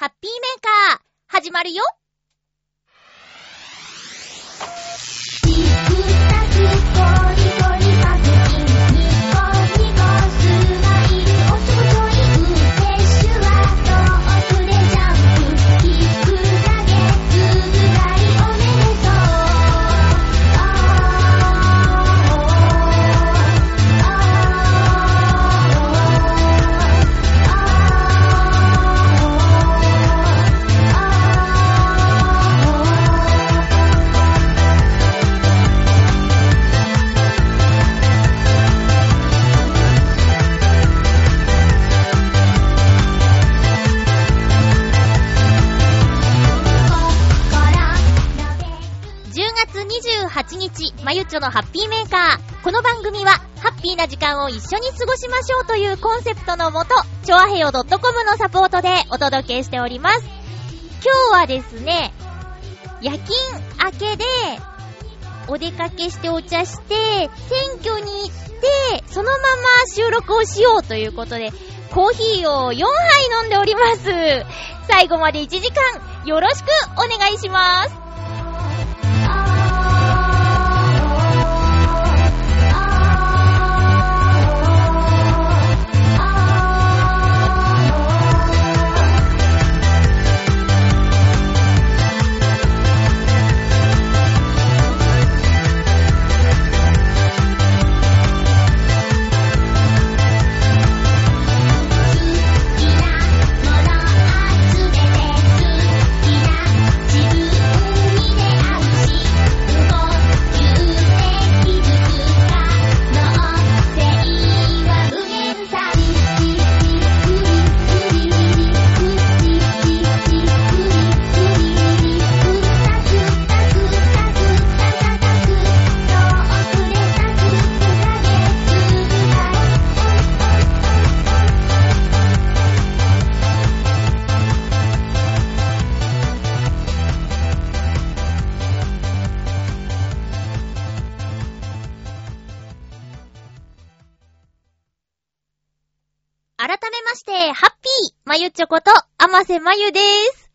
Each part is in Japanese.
ハッピーメーカー、始まるよ。日、まゆっちょのハッピーメーカー。この番組は、ハッピーな時間を一緒に過ごしましょうというコンセプトのもと、ちょあへよ .com のサポートでお届けしております。今日はですね、夜勤明けで、お出かけしてお茶して、選挙に行って、そのまま収録をしようということで、コーヒーを4杯飲んでおります。最後まで1時間、よろしくお願いします。こと、あませまゆです。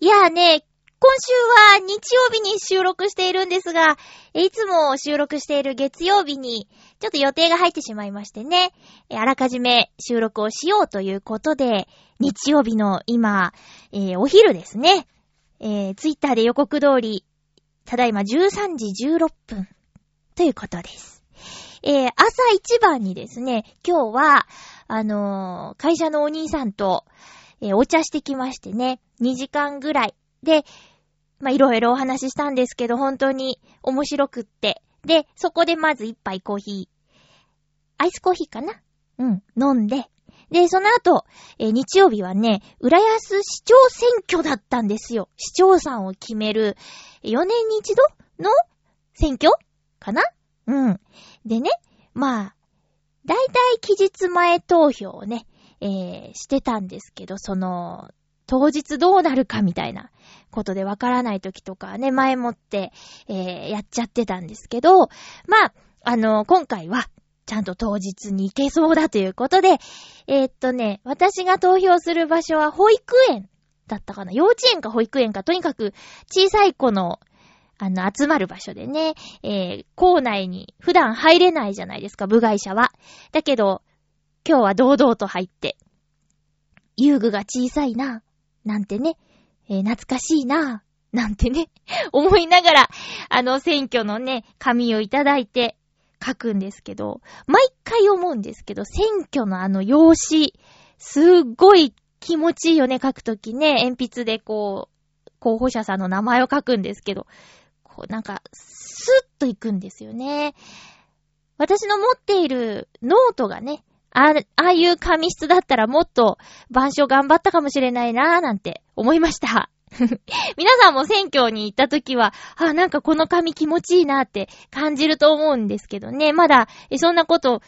いやーね、今週は日曜日に収録しているんですが、いつも収録している月曜日に、ちょっと予定が入ってしまいましてね、あらかじめ収録をしようということで、日曜日の今、えーお昼ですね、えー、ツイッターで予告通り、ただいま13時16分、ということです。えー、朝一番にですね、今日は、あのー会社のお兄さんと、えーお茶してきましてね、2時間ぐらい。で、まあ、いろいろお話ししたんですけど、本当に面白くって。で、そこでまず一杯コーヒー、アイスコーヒーかな？うん、飲んで。で、その後、えー日曜日はね、浦安市長選挙だったんですよ。市長さんを決める、4年に一度の選挙かな？うん。でね、まあ、だいたい期日前投票をね、えー、してたんですけど、その、当日どうなるかみたいなことでわからない時とかね、前もって、えー、やっちゃってたんですけど、まあ、あの、今回は、ちゃんと当日に行けそうだということで、えーっとね、私が投票する場所は保育園だったかな幼稚園か保育園か、とにかく小さい子の、あの、集まる場所でね、えー、校内に普段入れないじゃないですか、部外者は。だけど、今日は堂々と入って、遊具が小さいな、なんてね、えー懐かしいな、なんてね、思いながら、あの、選挙のね、紙をいただいて書くんですけど、毎回思うんですけど、選挙のあの用紙、すっごい気持ちいいよね、書くときね、鉛筆でこう、候補者さんの名前を書くんですけど、こうなんか、スッといくんですよね。私の持っているノートがね、あああいう紙質だったらもっと板書頑張ったかもしれないなぁなんて思いました。皆さんも選挙に行った時は、あ、なんかこの紙気持ちいいなって感じると思うんですけどね。まだ、そんなこと、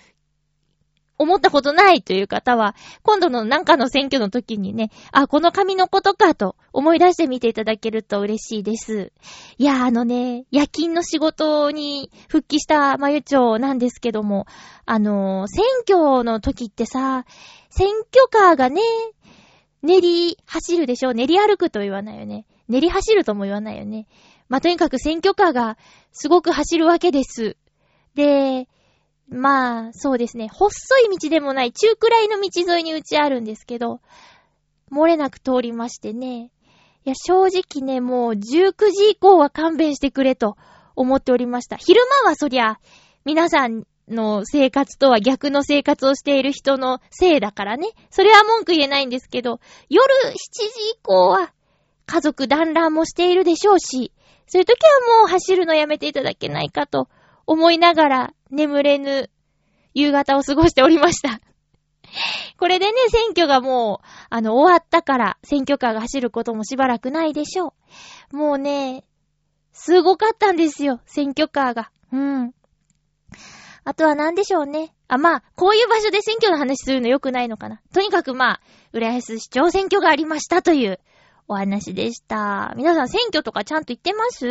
思ったことないという方は、今度のなんかの選挙の時にね、あ、この紙のことかと思い出してみていただけると嬉しいです。いや、あのね、夜勤の仕事に復帰したまゆちょうなんですけども、あの、選挙の時ってさ、選挙カーがね、練り走るでしょ？練り歩くと言わないよね。練り走るとも言わないよね。まあ、とにかく選挙カーがすごく走るわけです。で、まあ、そうですね。細い道でもない中くらいの道沿いにうちあるんですけど、漏れなく通りましてね。いや、正直ね、もう19時以降は勘弁してくれと思っておりました。昼間はそりゃ、皆さんの生活とは逆の生活をしている人のせいだからね。それは文句言えないんですけど、夜7時以降は家族団らんもしているでしょうし、そういう時はもう走るのやめていただけないかと思いながら眠れぬ夕方を過ごしておりました。これでね、選挙がもう、あの、終わったから、選挙カーが走ることもしばらくないでしょう。もうね、すごかったんですよ、選挙カーが。うん。あとは何でしょうね。あ、まあ、こういう場所で選挙の話するの良くないのかな。とにかくまあ、浦安市長選挙がありましたというお話でした。皆さん選挙とかちゃんと行ってます？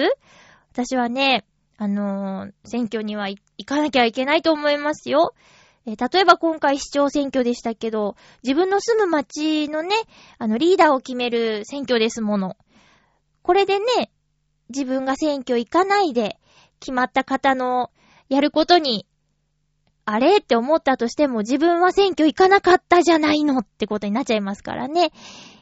私はね、あのー、選挙には行かなきゃいけないと思いますよ。えー、例えば今回市長選挙でしたけど、自分の住む町のね、あの、リーダーを決める選挙ですもの。これでね、自分が選挙行かないで、決まった方のやることにあれ？って思ったとしても自分は選挙行かなかったじゃないのってことになっちゃいますからね。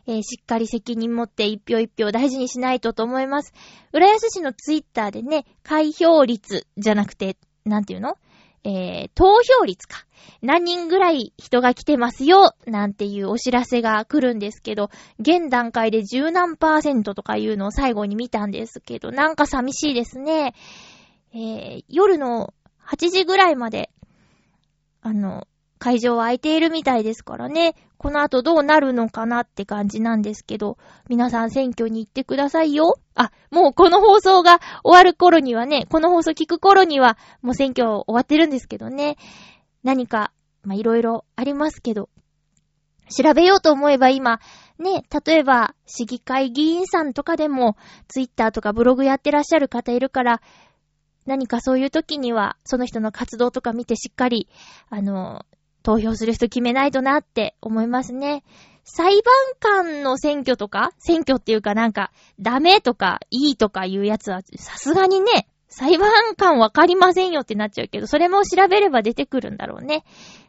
えー、しっかり責任持って一票一票大事にしないとと思います。浦安市のツイッターでね、開票率じゃなくて、なんていうの？えー、投票率か。何人ぐらい人が来てますよ、なんていうお知らせが来るんですけど、現段階で十何パーセントとかいうのを最後に見たんですけど、なんか寂しいですね。えー、夜の8時ぐらいまであの、会場は空いているみたいですからね、この後どうなるのかなって感じなんですけど、皆さん選挙に行ってくださいよ。あ、もうこの放送が終わる頃にはね、この放送聞く頃には、もう選挙終わってるんですけどね、何か、まいろいろありますけど、調べようと思えば今、ね、例えば、市議会議員さんとかでも、ツイッターとかブログやってらっしゃる方いるから、何かそういう時には、その人の活動とか見てしっかり、あの、投票する人決めないとなって思いますね。裁判官の選挙とか選挙っていうかなんか、ダメとか、いいとかいうやつは、さすがにね、裁判官わかりませんよってなっちゃうけど、それも調べれば出てくるんだろうね。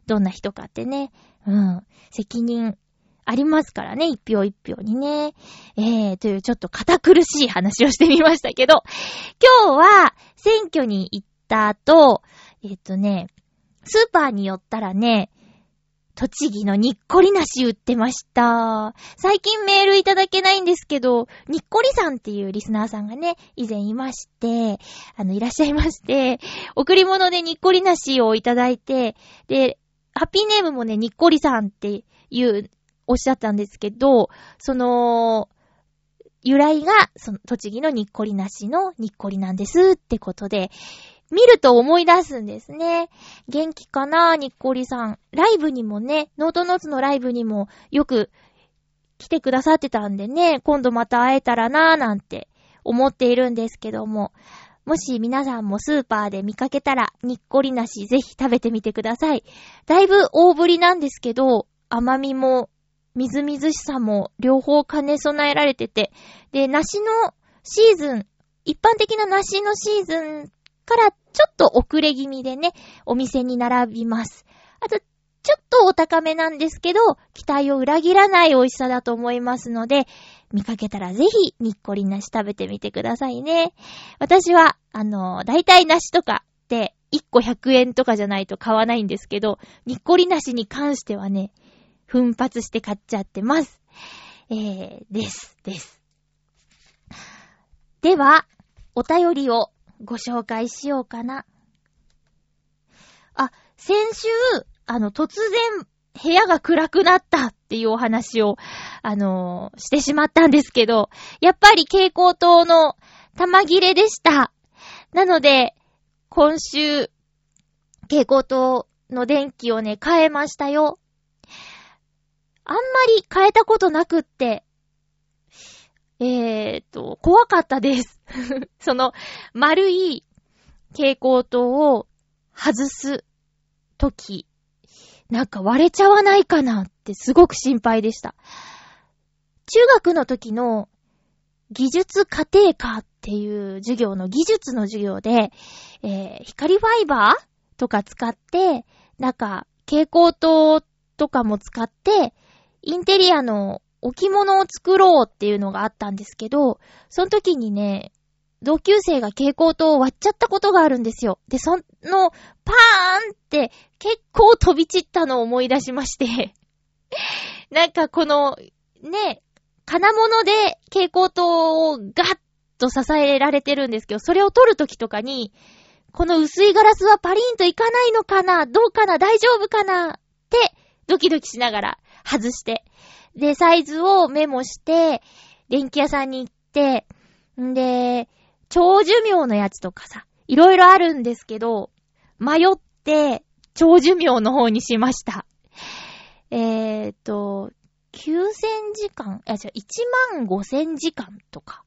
どんな人かってね。うん。責任ありますからね、一票一票にね。えー、というちょっと堅苦しい話をしてみましたけど、今日は選挙に行った後、えっ、とね、スーパーに寄ったらね、栃木のにっこりなし売ってました。最近メールいただけないんですけど、にっこりさんっていうリスナーさんがね、以前いまして、あの、いらっしゃいまして、贈り物でにっこりなしをいただいて、で、ハッピーネームもね、にっこりさんっていうおっしゃったんですけど、その、由来が、その、栃木のにっこりなしのにっこりなんですってことで、見ると思い出すんですね。元気かなにっこりさん。ライブにもね、ノートノーツのライブにもよく来てくださってたんでね、今度また会えたらなーなんて思っているんですけども、もし皆さんもスーパーで見かけたら、にっこりなしぜひ食べてみてください。だいぶ大ぶりなんですけど、甘みもみずみずしさも両方兼ね備えられてて、で、梨のシーズン、一般的な梨のシーズンからちょっと遅れ気味でね、お店に並びます。あと、ちょっとお高めなんですけど、期待を裏切らない美味しさだと思いますので、見かけたらぜひ、にっこり梨食べてみてくださいね。私は、あの、大体梨とかって、1個100円とかじゃないと買わないんですけど、にっこり梨に関してはね、奮発して買っちゃってます。えー、です、です。では、お便りをご紹介しようかな。あ、先週、あの、突然、部屋が暗くなったっていうお話を、あのー、してしまったんですけど、やっぱり蛍光灯の玉切れでした。なので、今週、蛍光灯の電気をね、変えましたよ。あんまり変えたことなくって、えーと、怖かったです。その、丸い蛍光灯を外すとき、なんか割れちゃわないかなってすごく心配でした。中学の時の技術家庭科っていう授業の技術の授業で、えー、光ファイバーとか使って、なんか、蛍光灯とかも使って、インテリアの置物を作ろうっていうのがあったんですけど、その時にね、同級生が蛍光灯を割っちゃったことがあるんですよ。で、その、パーンって結構飛び散ったのを思い出しまして なんかこの、ね、金物で蛍光灯をガッと支えられてるんですけど、それを撮るときとかに、この薄いガラスはパリンといかないのかなどうかな大丈夫かなって、ドキドキしながら外して。で、サイズをメモして、電気屋さんに行って、んで、長寿命のやつとかさ、いろいろあるんですけど、迷って、長寿命の方にしました。えーと、9000時間、あ、じゃ1万5000時間とか。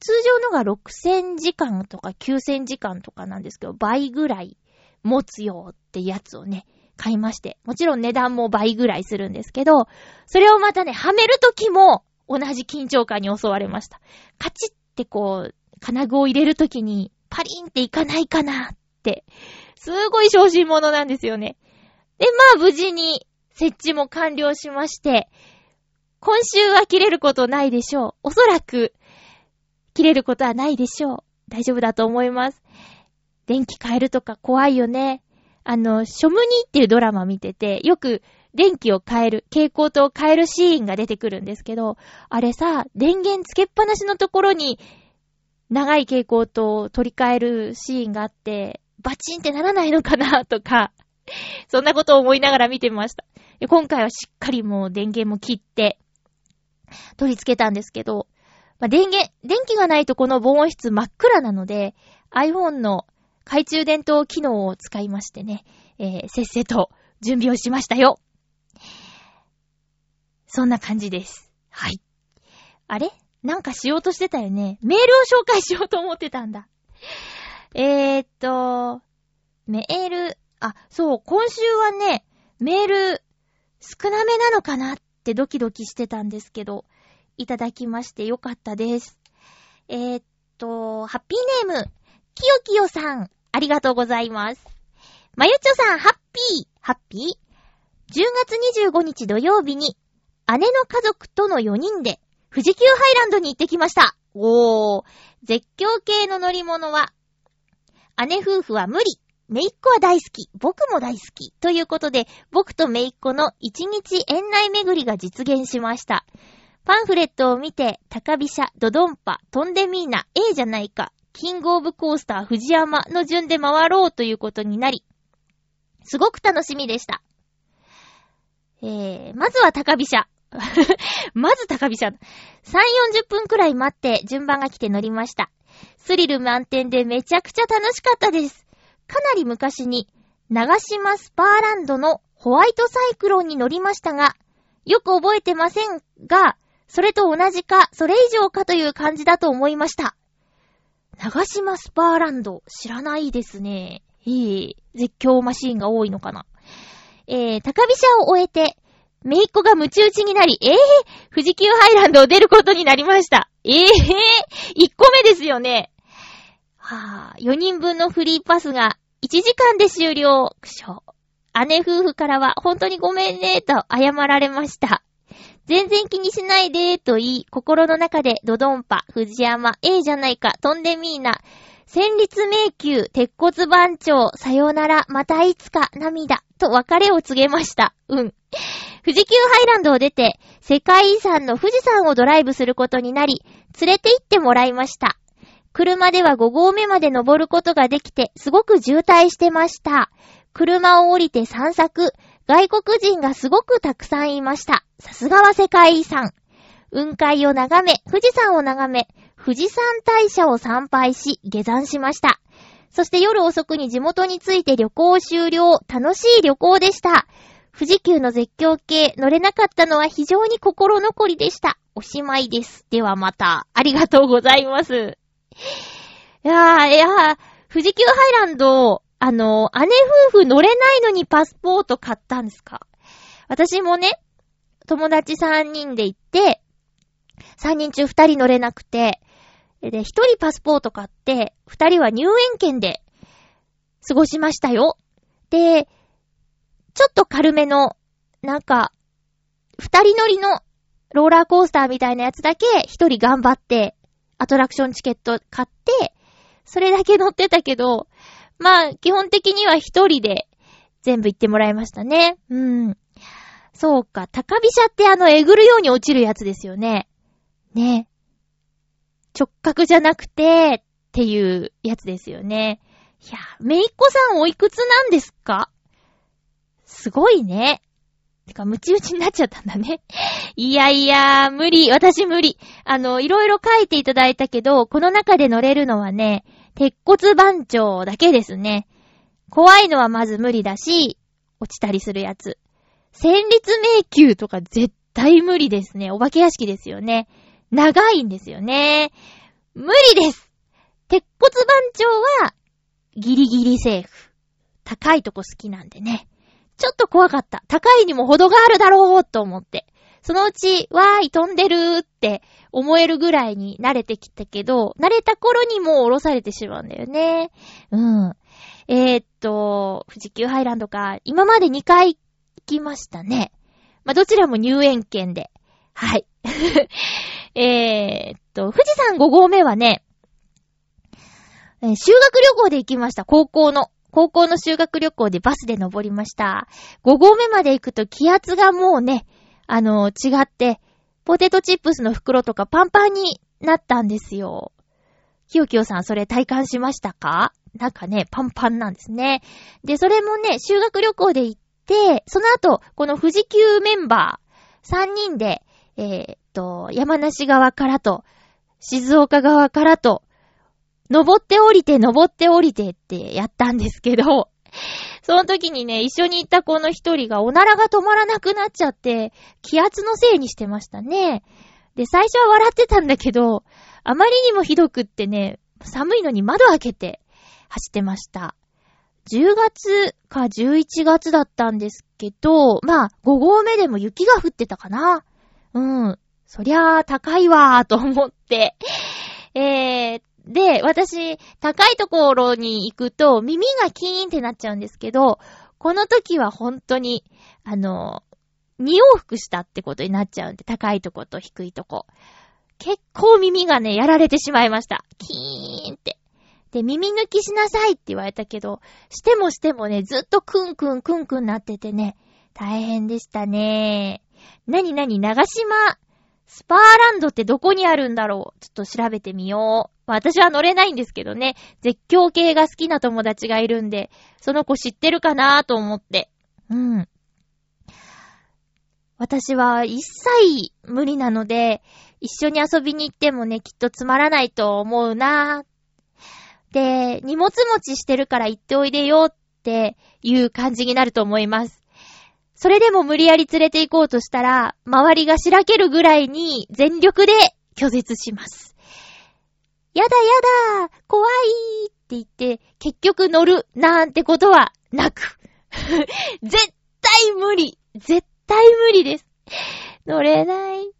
通常のが6000時間とか9000時間とかなんですけど、倍ぐらい持つよってやつをね、買いまして。もちろん値段も倍ぐらいするんですけど、それをまたね、はめるときも同じ緊張感に襲われました。カチってこう、金具を入れるときにパリンっていかないかなって、すごい小心者なんですよね。で、まあ無事に設置も完了しまして、今週は切れることないでしょう。おそらく、切れることはないでしょう。大丈夫だと思います。電気変えるとか怖いよね。あの、ショムニーっていうドラマ見てて、よく電気を変える、蛍光灯を変えるシーンが出てくるんですけど、あれさ、電源つけっぱなしのところに、長い蛍光灯を取り替えるシーンがあって、バチンってならないのかなとか、そんなことを思いながら見てました。今回はしっかりもう電源も切って、取り付けたんですけど、まあ、電源、電気がないとこの防音室真っ暗なので、iPhone の懐中電灯機能を使いましてね、えー、せっせと準備をしましたよ。そんな感じです。はい。あれ？なんかしようとしてたよね。メールを紹介しようと思ってたんだ。えーっと、メール、あ、そう、今週はね、メール少なめなのかなってドキドキしてたんですけど、いただきましてよかったです。えー、っと、ハッピーネーム、きよきよさん、ありがとうございます。まゆちょさん、ハッピー、ハッピー ?10 月25日土曜日に、姉の家族との4人で、富士急ハイランドに行ってきました。おー、絶叫系の乗り物は、姉夫婦は無理。めいっ子は大好き。僕も大好き。ということで、僕とめいっ子の一日園内巡りが実現しました。パンフレットを見て、高飛車、ドドンパ、トンデミーナ、A じゃないか、キングオブコースター、藤山の順で回ろうということになり、すごく楽しみでした。えー、まずは高飛車。まず高飛車。3、40分くらい待って順番が来て乗りました。スリル満点でめちゃくちゃ楽しかったです。かなり昔に、長島スパーランドのホワイトサイクロンに乗りましたが、よく覚えてませんが、それと同じか、それ以上かという感じだと思いました。長島スパーランド、知らないですね。ええ絶叫マシーンが多いのかな。えー、高飛車を終えて、めいっ子が夢中打ちになり、ええー、富士急ハイランドを出ることになりました。ええー、1個目ですよね。はぁ、4人分のフリーパスが1時間で終了。くしょ。姉夫婦からは本当にごめんね、と謝られました。全然気にしないで、と言い、心の中でドドンパ、藤山、A じゃないか、トンデミーナ、戦慄迷宮、鉄骨番長、さよなら、またいつか、涙、と別れを告げました。うん。富士急ハイランドを出て、世界遺産の富士山をドライブすることになり、連れて行ってもらいました。車では5合目まで登ることができて、すごく渋滞してました。車を降りて散策。外国人がすごくたくさんいました。さすがは世界遺産。雲海を眺め、富士山を眺め、富士山大社を参拝し、下山しました。そして夜遅くに地元に着いて旅行終了。楽しい旅行でした。富士急の絶叫系乗れなかったのは非常に心残りでした。おしまいです。ではまた、ありがとうございます。いやー、いやー、富士急ハイランド、あの、姉夫婦乗れないのにパスポート買ったんですか？私もね、友達3人で行って、3人中2人乗れなくて、で、1人パスポート買って、2人は入園券で過ごしましたよ。で、ちょっと軽めの、なんか、二人乗りのローラーコースターみたいなやつだけ一人頑張って、アトラクションチケット買って、それだけ乗ってたけど、まあ、基本的には一人で全部行ってもらいましたね。うん。そうか、高飛車ってあの、えぐるように落ちるやつですよね。ね。直角じゃなくて、っていうやつですよね。いや、めいっ子さんおいくつなんですか？すごいね。てか、ムチ打ちになっちゃったんだね。いやいや、無理。私無理。あの、いろいろ書いていただいたけど、この中で乗れるのはね、鉄骨番長だけですね。怖いのはまず無理だし、落ちたりするやつ。戦慄迷宮とか絶対無理ですね。お化け屋敷ですよね。長いんですよね。無理です鉄骨番長は、ギリギリセーフ。高いとこ好きなんでね。ちょっと怖かった。高いにも程があるだろうと思って。そのうち、わーい、飛んでるーって思えるぐらいに慣れてきたけど、慣れた頃にもう降ろされてしまうんだよね。うん。えー、っと、富士急ハイランドか、今まで2回行きましたね。まあ、どちらも入園券で。はい。えっと、富士山5合目はね、修学旅行で行きました、高校の。高校の修学旅行でバスで登りました。5合目まで行くと気圧がもうね、あの、違って、ポテトチップスの袋とかパンパンになったんですよ。きよきよさん、それ体感しましたか？なんかね、パンパンなんですね。で、それもね、修学旅行で行って、その後、この富士急メンバー、3人で、えー、っと、山梨側からと、静岡側からと、登って降りて、登って降りてってやったんですけど、その時にね、一緒に行った子の一人がおならが止まらなくなっちゃって、気圧のせいにしてましたね。で、最初は笑ってたんだけど、あまりにもひどくってね、寒いのに窓開けて走ってました。10月か11月だったんですけど、まあ、5合目でも雪が降ってたかな。うん。そりゃあ高いわーと思って。えー、で、私、高いところに行くと耳がキーンってなっちゃうんですけど、この時は本当に、あの、二往復したってことになっちゃうんで、高いとこと低いとこ。結構耳がね、やられてしまいました。キーンって。で、耳抜きしなさいって言われたけど、してもしてもね、ずっとクンクンクンクンなっててね、大変でしたね。なになに、長島、スパーランドってどこにあるんだろう？ちょっと調べてみよう。私は乗れないんですけどね、絶叫系が好きな友達がいるんで、その子知ってるかなと思って。うん。私は一切無理なので、一緒に遊びに行ってもね、きっとつまらないと思うなで、荷物持ちしてるから行っておいでよっていう感じになると思います。それでも無理やり連れて行こうとしたら、周りがしらけるぐらいに全力で拒絶します。やだやだ怖いって言って、結局乗るなんてことはなく。絶対無理絶対無理です乗れない。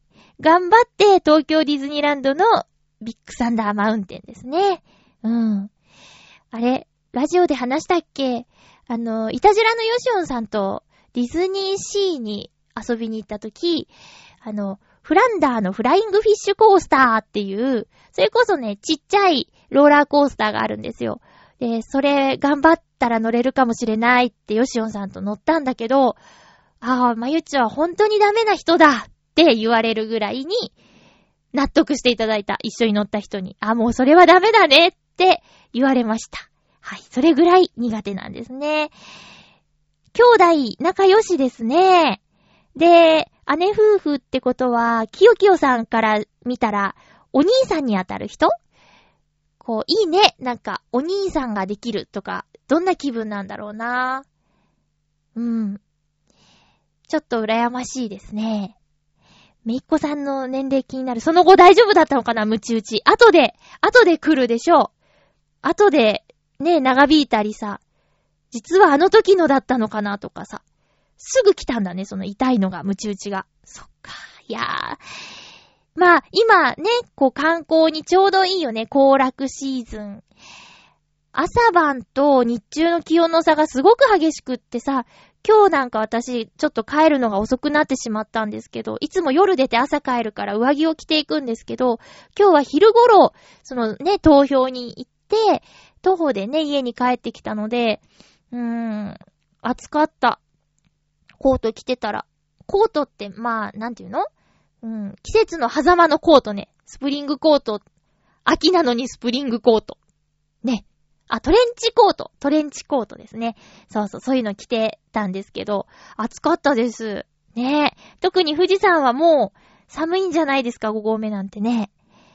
頑張って東京ディズニーランドのビッグサンダーマウンテンですね。うん。あれ、ラジオで話したっけ？あの、イタジラのヨシオンさんとディズニーシーに遊びに行ったとき、あの、フランダーのフライングフィッシュコースターっていう、それこそね、ちっちゃいローラーコースターがあるんですよ。で、それ頑張ったら乗れるかもしれないってヨシオンさんと乗ったんだけど、ああ、まゆちは本当にダメな人だって言われるぐらいに納得していただいた。一緒に乗った人に。あ、もうそれはダメだねって言われました。はい、それぐらい苦手なんですね。兄弟仲良しですね。で、姉夫婦ってことは、きよきよさんから見たら、お兄さんにあたる人？こう、いいね。なんか、お兄さんができるとか、どんな気分なんだろうな。うん。ちょっと羨ましいですね。めいっ子さんの年齢気になる。その後大丈夫だったのかなムチ打ち。後で、後で来るでしょう。後で、ね、長引いたりさ、実はあの時のだったのかなとかさ。すぐ来たんだね、その痛いのが、ムチ打ちが。そっか。いやー。まあ、今ね、こう観光にちょうどいいよね、行楽シーズン。朝晩と日中の気温の差がすごく激しくってさ、今日なんか私、ちょっと帰るのが遅くなってしまったんですけど、いつも夜出て朝帰るから上着を着ていくんですけど、今日は昼頃、そのね、投票に行って、徒歩でね、家に帰ってきたので、うーん、暑かった。コート着てたら。コートって、まあ、なんていうの？うん、季節の狭間のコートね。スプリングコート。秋なのにスプリングコート。ね。あ、トレンチコート。トレンチコートですね。そうそう、そういうの着てたんですけど、暑かったです。ね特に富士山はもう寒いんじゃないですか、5合目なんてね。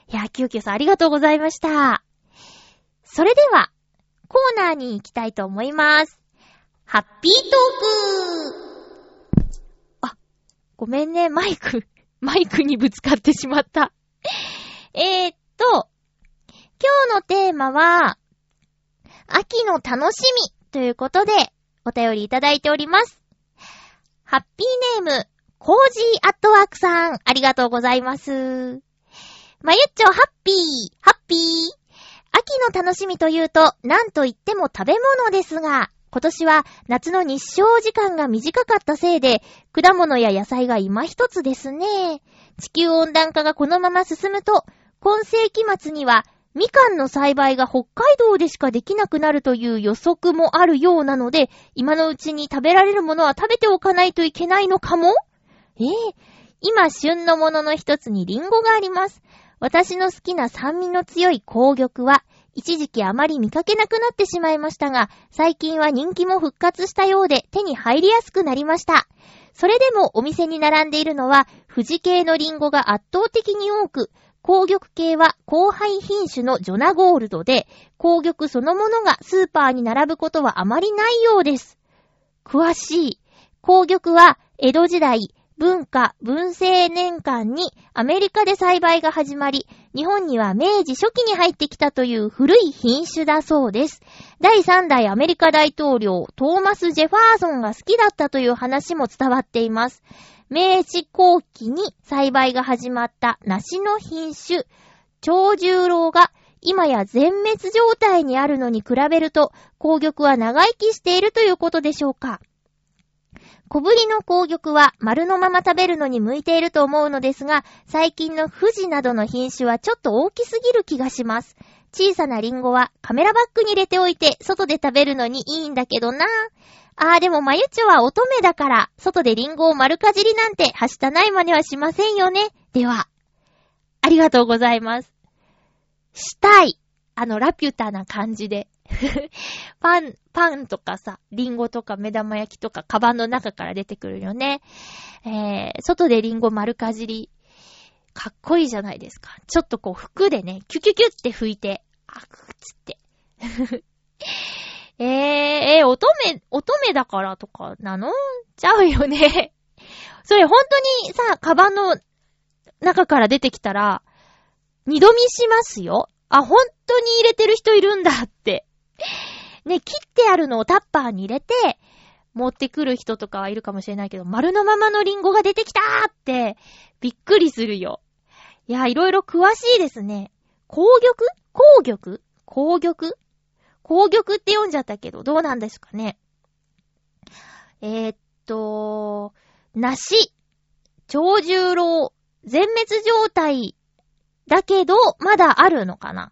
いや、キューキューさんありがとうございました。それでは、コーナーに行きたいと思います。ハッピートーク、ごめんね、マイク、マイクにぶつかってしまった。えーっと、今日のテーマは、秋の楽しみということで、お便りいただいております。ハッピーネーム、コージーアットワークさん、ありがとうございます。まゆっちょ、ハッピー、ハッピー。秋の楽しみというと、なんといっても食べ物ですが、今年は夏の日照時間が短かったせいで、果物や野菜が今一つですね。地球温暖化がこのまま進むと、今世紀末には、みかんの栽培が北海道でしかできなくなるという予測もあるようなので、今のうちに食べられるものは食べておかないといけないのかも？ええー、今旬のものの一つにリンゴがあります。私の好きな酸味の強い紅玉は、一時期あまり見かけなくなってしまいましたが、最近は人気も復活したようで手に入りやすくなりました。それでもお店に並んでいるのは、富士系のリンゴが圧倒的に多く、紅玉系は後輩品種のジョナゴールドで、紅玉そのものがスーパーに並ぶことはあまりないようです。詳しい。紅玉は江戸時代、文化、文政年間にアメリカで栽培が始まり、日本には明治初期に入ってきたという古い品種だそうです。第3代アメリカ大統領、トーマス・ジェファーソンが好きだったという話も伝わっています。明治後期に栽培が始まった梨の品種、長十郎が今や全滅状態にあるのに比べると、紅玉は長生きしているということでしょうか。小ぶりの紅玉は丸のまま食べるのに向いていると思うのですが、最近の富士などの品種はちょっと大きすぎる気がします。小さなリンゴはカメラバッグに入れておいて外で食べるのにいいんだけどな。あーでもまゆちょは乙女だから、外でリンゴを丸かじりなんてはしたない真似はしませんよね。では、ありがとうございます。したい。あの、ラピュタな感じで。パン、パンとかさ、リンゴとか目玉焼きとか、カバンの中から出てくるよね。えー、外でリンゴ丸かじり。かっこいいじゃないですか。ちょっとこう服でね、キュキュキュって拭いて、あくっつって。えー、えー、乙女、乙女だからとかなの？ちゃうよね。それ本当にさ、カバンの中から出てきたら、二度見しますよ。あ、本当に入れてる人いるんだって。ね、切ってあるのをタッパーに入れて、持ってくる人とかはいるかもしれないけど、丸のままのリンゴが出てきたーって、びっくりするよ。いや、いろいろ詳しいですね。紅玉？紅玉？紅玉？紅玉って読んじゃったけど、どうなんですかね。えー、っと、梨、長十郎、全滅状態だけど、まだあるのかな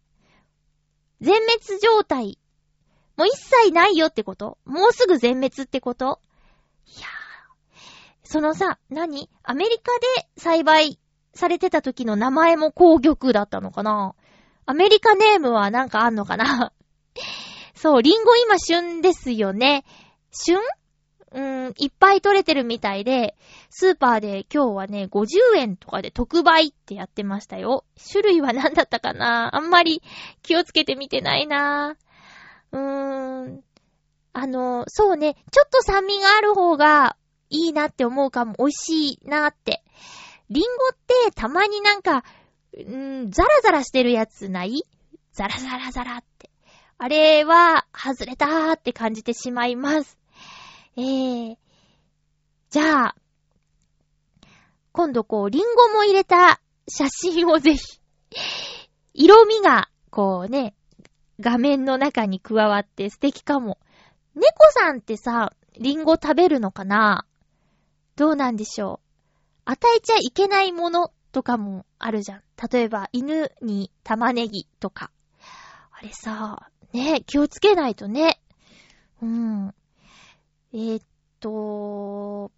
全滅状態。もう一切ないよってこと？もうすぐ全滅ってこと？いやー。そのさ、何？アメリカで栽培されてた時の名前も紅玉だったのかな？アメリカネームはなんかあんのかな？そう、リンゴ今旬ですよね。旬？うーん、いっぱい取れてるみたいで、スーパーで今日はね、50円とかで特売ってやってましたよ。種類は何だったかな？あんまり気をつけてみてないなうーん。あの、そうね、ちょっと酸味がある方がいいなって思うかも、美味しいなって。リンゴってたまになんか、うーん、ザラザラしてるやつない？ザラザラザラって。あれは、外れたーって感じてしまいます。えー、じゃあ、今度こう、リンゴも入れた写真をぜひ。色味が、こうね、画面の中に加わって素敵かも。猫さんってさ、リンゴ食べるのかな？どうなんでしょう？与えちゃいけないものとかもあるじゃん。例えば、犬に玉ねぎとか。あれさ、ね、気をつけないとね。うん。えー、っと、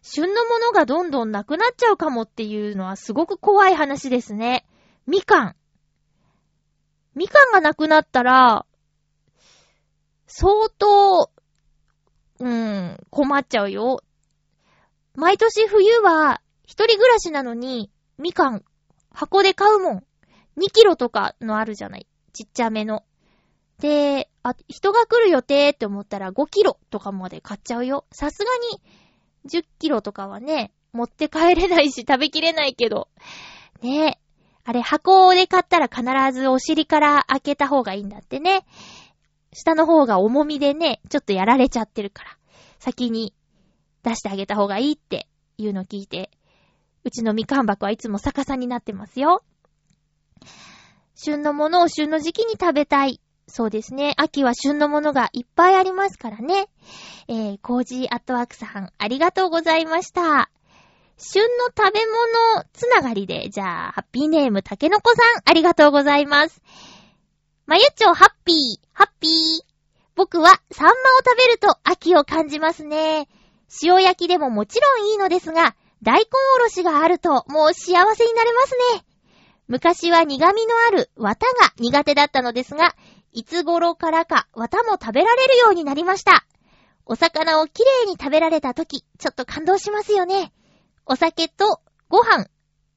旬のものがどんどんなくなっちゃうかもっていうのはすごく怖い話ですね。みかん。みかんがなくなったら、相当、うん、困っちゃうよ。毎年冬は、一人暮らしなのに、みかん、箱で買うもん。2キロとかのあるじゃない。ちっちゃめの。で、あ、人が来る予定って思ったら5キロとかまで買っちゃうよ。さすがに10キロとかはね、持って帰れないし食べきれないけど。ねえあれ箱で買ったら必ずお尻から開けた方がいいんだってね。下の方が重みでね、ちょっとやられちゃってるから。先に出してあげた方がいいっていうのを聞いて、うちのみかん箱はいつも逆さになってますよ。旬のものを旬の時期に食べたい。そうですね。秋は旬のものがいっぱいありますからね。えー、コージーアットワークさん、ありがとうございました。旬の食べ物つながりで、じゃあ、ハッピーネームたけのこさん、ありがとうございます。まゆちょハッピー、ハッピー。僕はサンマを食べると秋を感じますね。塩焼きでももちろんいいのですが、大根おろしがあるともう幸せになれますね。昔は苦味のある綿が苦手だったのですが、いつ頃からか綿も食べられるようになりました。お魚をきれいに食べられた時、ちょっと感動しますよね。お酒とご飯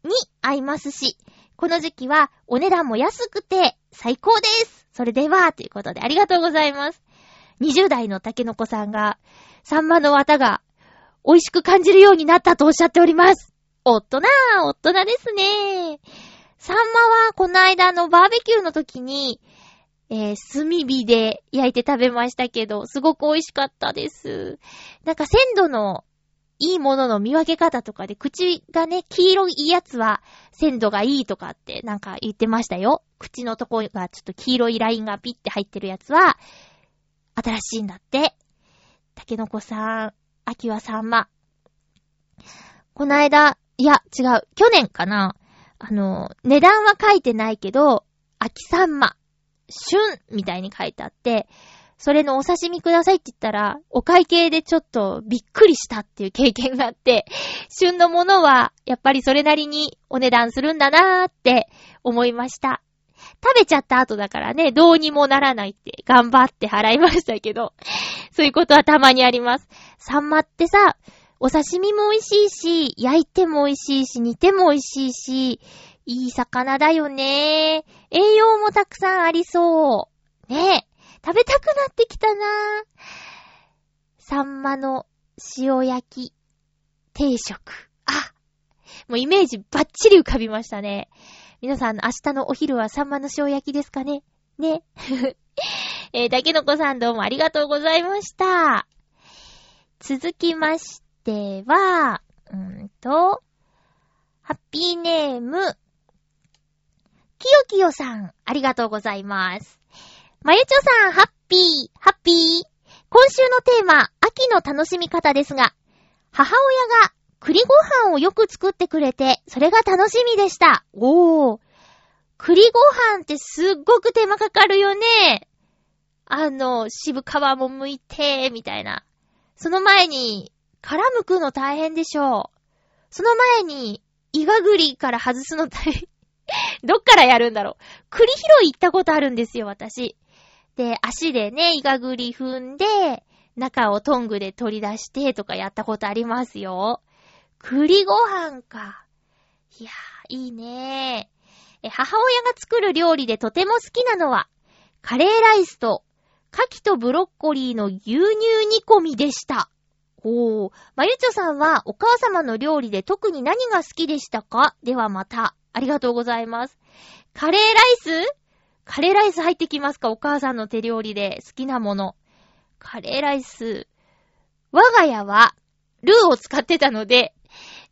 に合いますし、この時期はお値段も安くて最高です。それでは、ということでありがとうございます。20代の竹の子さんが、サンマの綿が美味しく感じるようになったとおっしゃっております。おっとなー、おっとなですね。サンマはこの間のバーベキューの時に、えー、炭火で焼いて食べましたけど、すごく美味しかったです。なんか鮮度のいいものの見分け方とかで、口がね、黄色いやつは鮮度がいいとかってなんか言ってましたよ。口のとこがちょっと黄色いラインがピッて入ってるやつは、新しいんだって。たけのこさん、秋はサンマ。この間、いや、違う。去年かな。あの、値段は書いてないけど、秋サンマ、旬みたいに書いてあって、それのお刺身くださいって言ったら、お会計でちょっとびっくりしたっていう経験があって、旬のものはやっぱりそれなりにお値段するんだなーって思いました。食べちゃった後だからね、どうにもならないって頑張って払いましたけど、そういうことはたまにあります。サンマってさ、お刺身も美味しいし、焼いても美味しいし、煮ても美味しいし、いい魚だよね。栄養もたくさんありそう。ねえ。食べたくなってきたなサンマの塩焼き定食。あもうイメージバッチリ浮かびましたね。皆さん、明日のお昼はサンマの塩焼きですかね？ね。えー、だけのこさんどうもありがとうございました。続きましては、うんと、ハッピーネーム、きよきよさん、ありがとうございます。まゆちょさん、ハッピー、ハッピー。今週のテーマ、秋の楽しみ方ですが、母親が栗ご飯をよく作ってくれて、それが楽しみでした。おー。栗ご飯ってすっごく手間かかるよね。あの、渋皮も剥いて、みたいな。その前に、殻剥くの大変でしょう。その前に、イガグリから外すの大変。どっからやるんだろう。栗拾い行ったことあるんですよ、私。で、足でね、イガグリ踏んで、中をトングで取り出してとかやったことありますよ。栗ご飯か。いやー、いいねー。母親が作る料理でとても好きなのは、カレーライスと、牡蠣とブロッコリーの牛乳煮込みでした。おー。まゆちょさんはお母様の料理で特に何が好きでしたか？ではまた。ありがとうございます。カレーライス？カレーライス入ってきますか？お母さんの手料理で好きなもの。カレーライス。我が家は、ルーを使ってたので、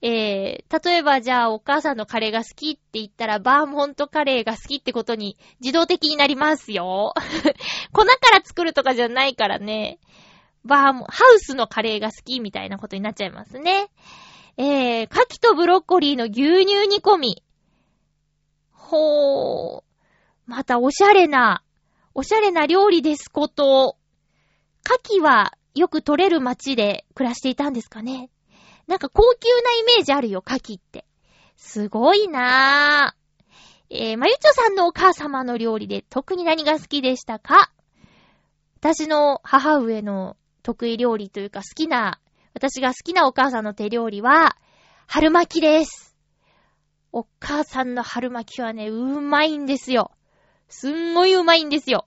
えー、例えばじゃあお母さんのカレーが好きって言ったらバーモントカレーが好きってことに自動的になりますよ。粉から作るとかじゃないからね。バーモ、ハウスのカレーが好きみたいなことになっちゃいますね。えー、牡蠣とブロッコリーの牛乳煮込み。ほー。またおしゃれな、おしゃれな料理ですこと。牡蠣はよく取れる街で暮らしていたんですかね。なんか高級なイメージあるよ、牡蠣って。すごいなぁ。えー、まゆちょさんのお母様の料理で特に何が好きでしたか？私の母上の得意料理というか好きな、私が好きなお母さんの手料理は、春巻きです。お母さんの春巻きはね、うまいんですよ。すんごいうまいんですよ。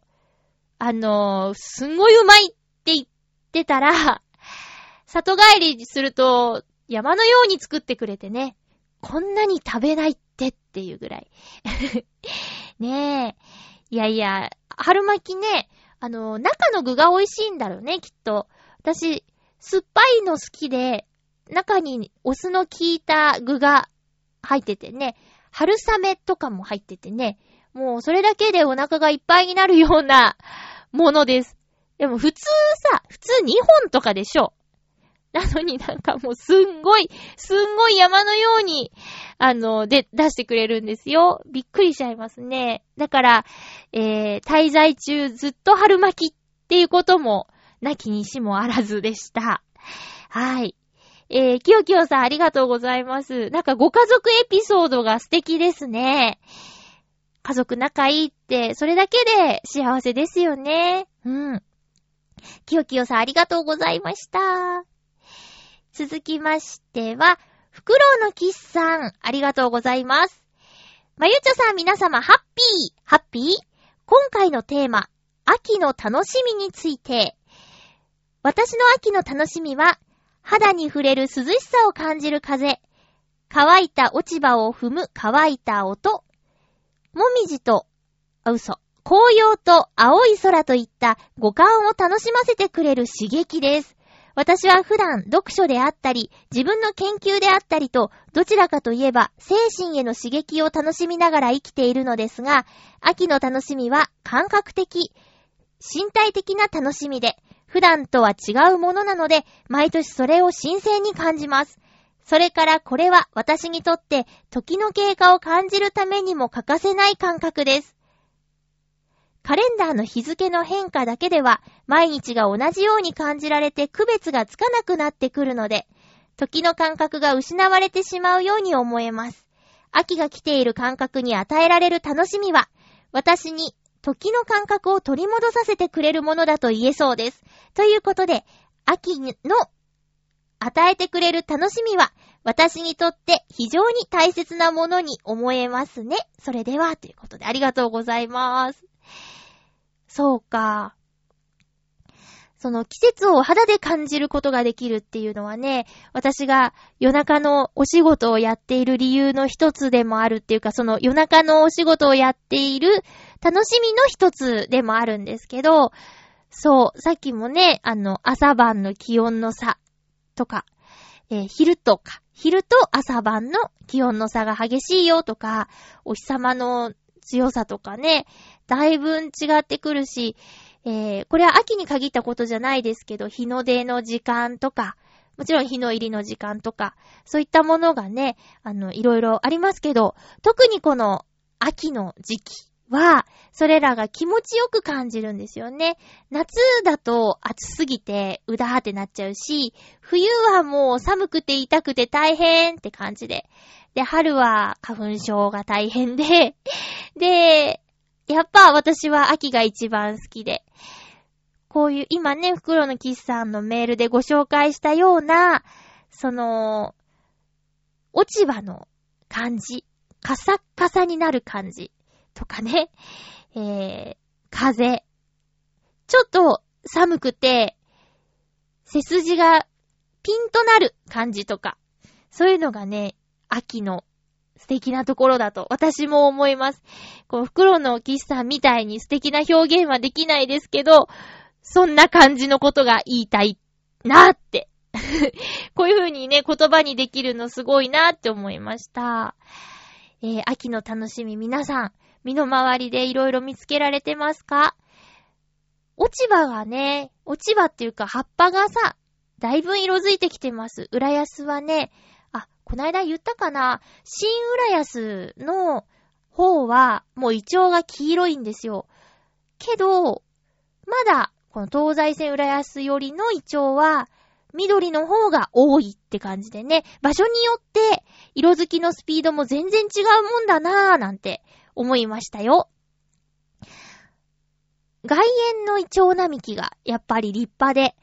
あのー、すんごいうまいって言ってたら、里帰りすると、山のように作ってくれてね、こんなに食べないってっていうぐらい。ねえ。いやいや、春巻きね、あの、中の具が美味しいんだろうね、きっと。私、酸っぱいの好きで、中にお酢の効いた具が入っててね、春雨とかも入っててね、もうそれだけでお腹がいっぱいになるような ものです。でも普通さ、普通2本とかでしょ。なのになんかもうすんごい、すんごい山のように、あの、で、出してくれるんですよ。びっくりしちゃいますね。だから、えー、滞在中ずっと春巻きっていうことも、なきにしもあらずでした。はい。えー、きよきよさんありがとうございます。なんかご家族エピソードが素敵ですね。家族仲いいって、それだけで幸せですよね。うん。きよきよさんありがとうございました。続きましては、フクロウのキスさん、ありがとうございます。まゆちょさん皆様、ハッピーハッピー？今回のテーマ、秋の楽しみについて。私の秋の楽しみは、肌に触れる涼しさを感じる風、乾いた落ち葉を踏む乾いた音、もみじと、あ、嘘、紅葉と青い空といった五感を楽しませてくれる刺激です。私は普段読書であったり、自分の研究であったりと、どちらかといえば精神への刺激を楽しみながら生きているのですが、秋の楽しみは感覚的、身体的な楽しみで、普段とは違うものなので、毎年それを新鮮に感じます。それからこれは私にとって時の経過を感じるためにも欠かせない感覚です。カレンダーの日付の変化だけでは、毎日が同じように感じられて区別がつかなくなってくるので、時の感覚が失われてしまうように思えます。秋が来ている感覚に与えられる楽しみは、私に時の感覚を取り戻させてくれるものだと言えそうです。ということで、秋の与えてくれる楽しみは、私にとって非常に大切なものに思えますね。それでは、ということでありがとうございます。そうか。その季節を肌で感じることができるっていうのはね、私が夜中のお仕事をやっている理由の一つでもあるっていうか、その夜中のお仕事をやっている楽しみの一つでもあるんですけど、そう、さっきもね、あの、朝晩の気温の差とか、えー、昼とか、昼と朝晩の気温の差が激しいよとか、お日様の強さとかね、だいぶん違ってくるし、えー、これは秋に限ったことじゃないですけど、日の出の時間とか、もちろん日の入りの時間とか、そういったものがね、あの、いろいろありますけど、特にこの秋の時期は、それらが気持ちよく感じるんですよね。夏だと暑すぎてうだーってなっちゃうし、冬はもう寒くて痛くて大変って感じで。で、春は花粉症が大変で、で、やっぱ私は秋が一番好きで、こういう今ね、袋のキスさんのメールでご紹介したような、その、落ち葉の感じ、カサッカサになる感じ。とかね、えー、風、ちょっと寒くて、背筋がピンとなる感じとか、そういうのがね、秋の素敵なところだと私も思います。こう、袋のキスさんみたいに素敵な表現はできないですけど、そんな感じのことが言いたいなって こういう風にね、言葉にできるのすごいなって思いました。えー、秋の楽しみ皆さん、身の回りでいろいろ見つけられてますか？落ち葉がね、落ち葉っていうか葉っぱがさ、だいぶ色づいてきてます。浦安はね、こないだ言ったかな？新浦安の方は、もうイチョウが黄色いんですよ。けど、まだ、この東西線浦安よりのイチョウは、緑の方が多いって感じでね、場所によって色づきのスピードも全然違うもんだなぁなんて思いましたよ。外苑のイチョウ並木がやっぱり立派で、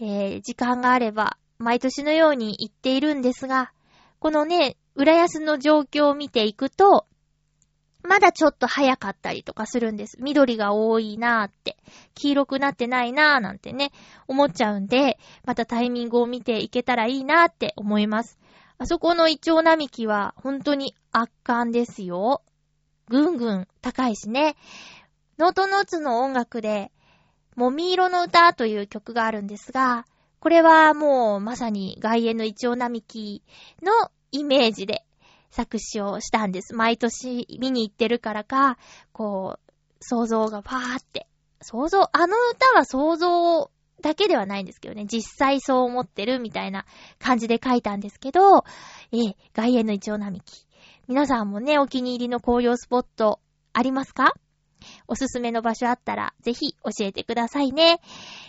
えー、時間があれば毎年のように行っているんですが、このね、浦安の状況を見ていくと、まだちょっと早かったりとかするんです。緑が多いなーって。黄色くなってないなーなんてね、思っちゃうんで、またタイミングを見ていけたらいいなーって思います。あそこのイチョウ並木は本当に圧巻ですよ。ぐんぐん高いしね。ノートノーツの音楽で、もみ色の歌という曲があるんですが、これはもうまさに外苑のイチョウ並木のイメージで作詞をしたんです。毎年見に行ってるからか、こう、想像がパーって。想像、あの歌は想像だけではないんですけどね。実際そう思ってるみたいな感じで書いたんですけど、ええ、外苑のイチョウ並木。皆さんもね、お気に入りの紅葉スポットありますか？おすすめの場所あったら、ぜひ教えてくださいね。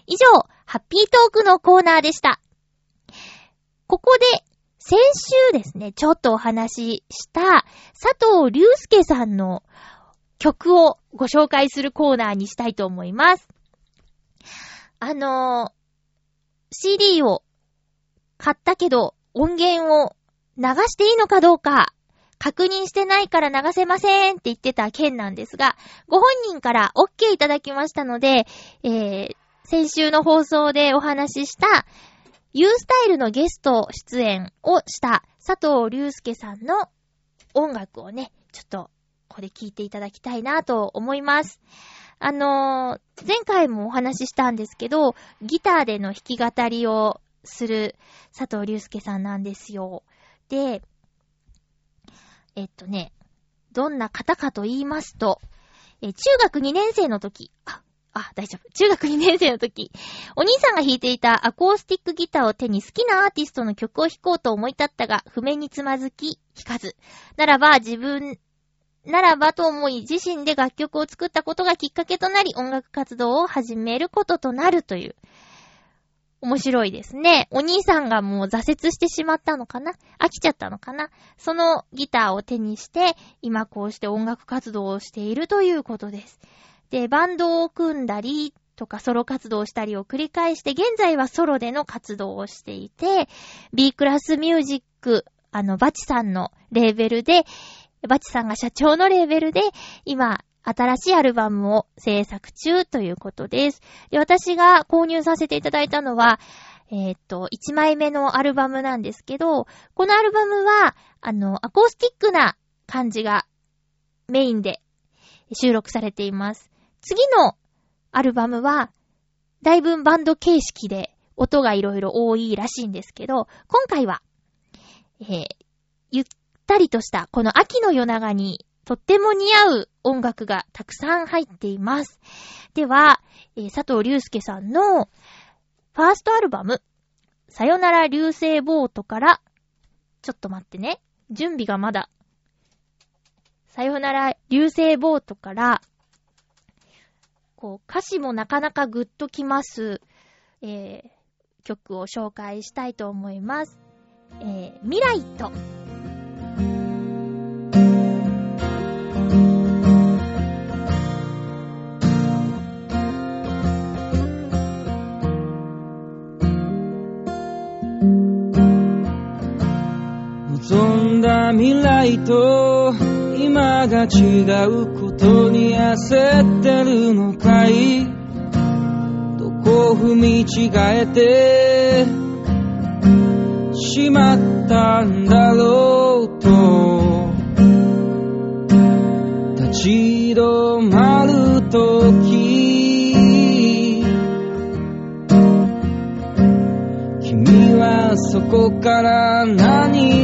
以上、ハッピートークのコーナーでした。ここで、先週ですね、ちょっとお話しした佐藤隆介さんの曲をご紹介するコーナーにしたいと思います。あのー、CD を買ったけど音源を流していいのかどうか確認してないから流せませんって言ってた件なんですが、ご本人から OK いただきましたので、えー、先週の放送でお話しした、ユースタイルのゲスト出演をした佐藤隆介さんの音楽をね、ちょっと、ここで聴いていただきたいなと思います。あのー、前回もお話ししたんですけど、ギターでの弾き語りをする佐藤隆介さんなんですよ。で、えっとね、どんな方かと言いますと、え、中学2年生の時、あ、あ、大丈夫。中学2年生の時、お兄さんが弾いていたアコースティックギターを手に好きなアーティストの曲を弾こうと思い立ったが、譜面につまずき、弾かず。ならば自分、ならばと思い自身で楽曲を作ったことがきっかけとなり音楽活動を始めることとなるという、面白いですね。お兄さんがもう挫折してしまったのかな？飽きちゃったのかな？そのギターを手にして、今こうして音楽活動をしているということです。で、バンドを組んだり、とかソロ活動したりを繰り返して、現在はソロでの活動をしていて、B クラスミュージック、あの、バチさんのレーベルで、バチさんが社長のレーベルで、今、新しいアルバムを制作中ということです。で、私が購入させていただいたのは、えー、っと、1枚目のアルバムなんですけど、このアルバムは、あの、アコースティックな感じがメインで収録されています。次のアルバムは、だいぶバンド形式で音がいろいろ多いらしいんですけど、今回は、えー、ゆったりとしたこの秋の夜長にとっても似合う音楽がたくさん入っています。では、えー、佐藤隆介さんのファーストアルバム、さよなら流星ボートから、ちょっと待ってね。準備がまだ。さよなら流星ボートから、こう、歌詞もなかなかグッときます、えー、曲を紹介したいと思います。えー、未来と、望んだ未来と今が違うことに焦ってるのかい？どこ踏み違えてしまったんだろうと？立ち止まるとき君はそこから何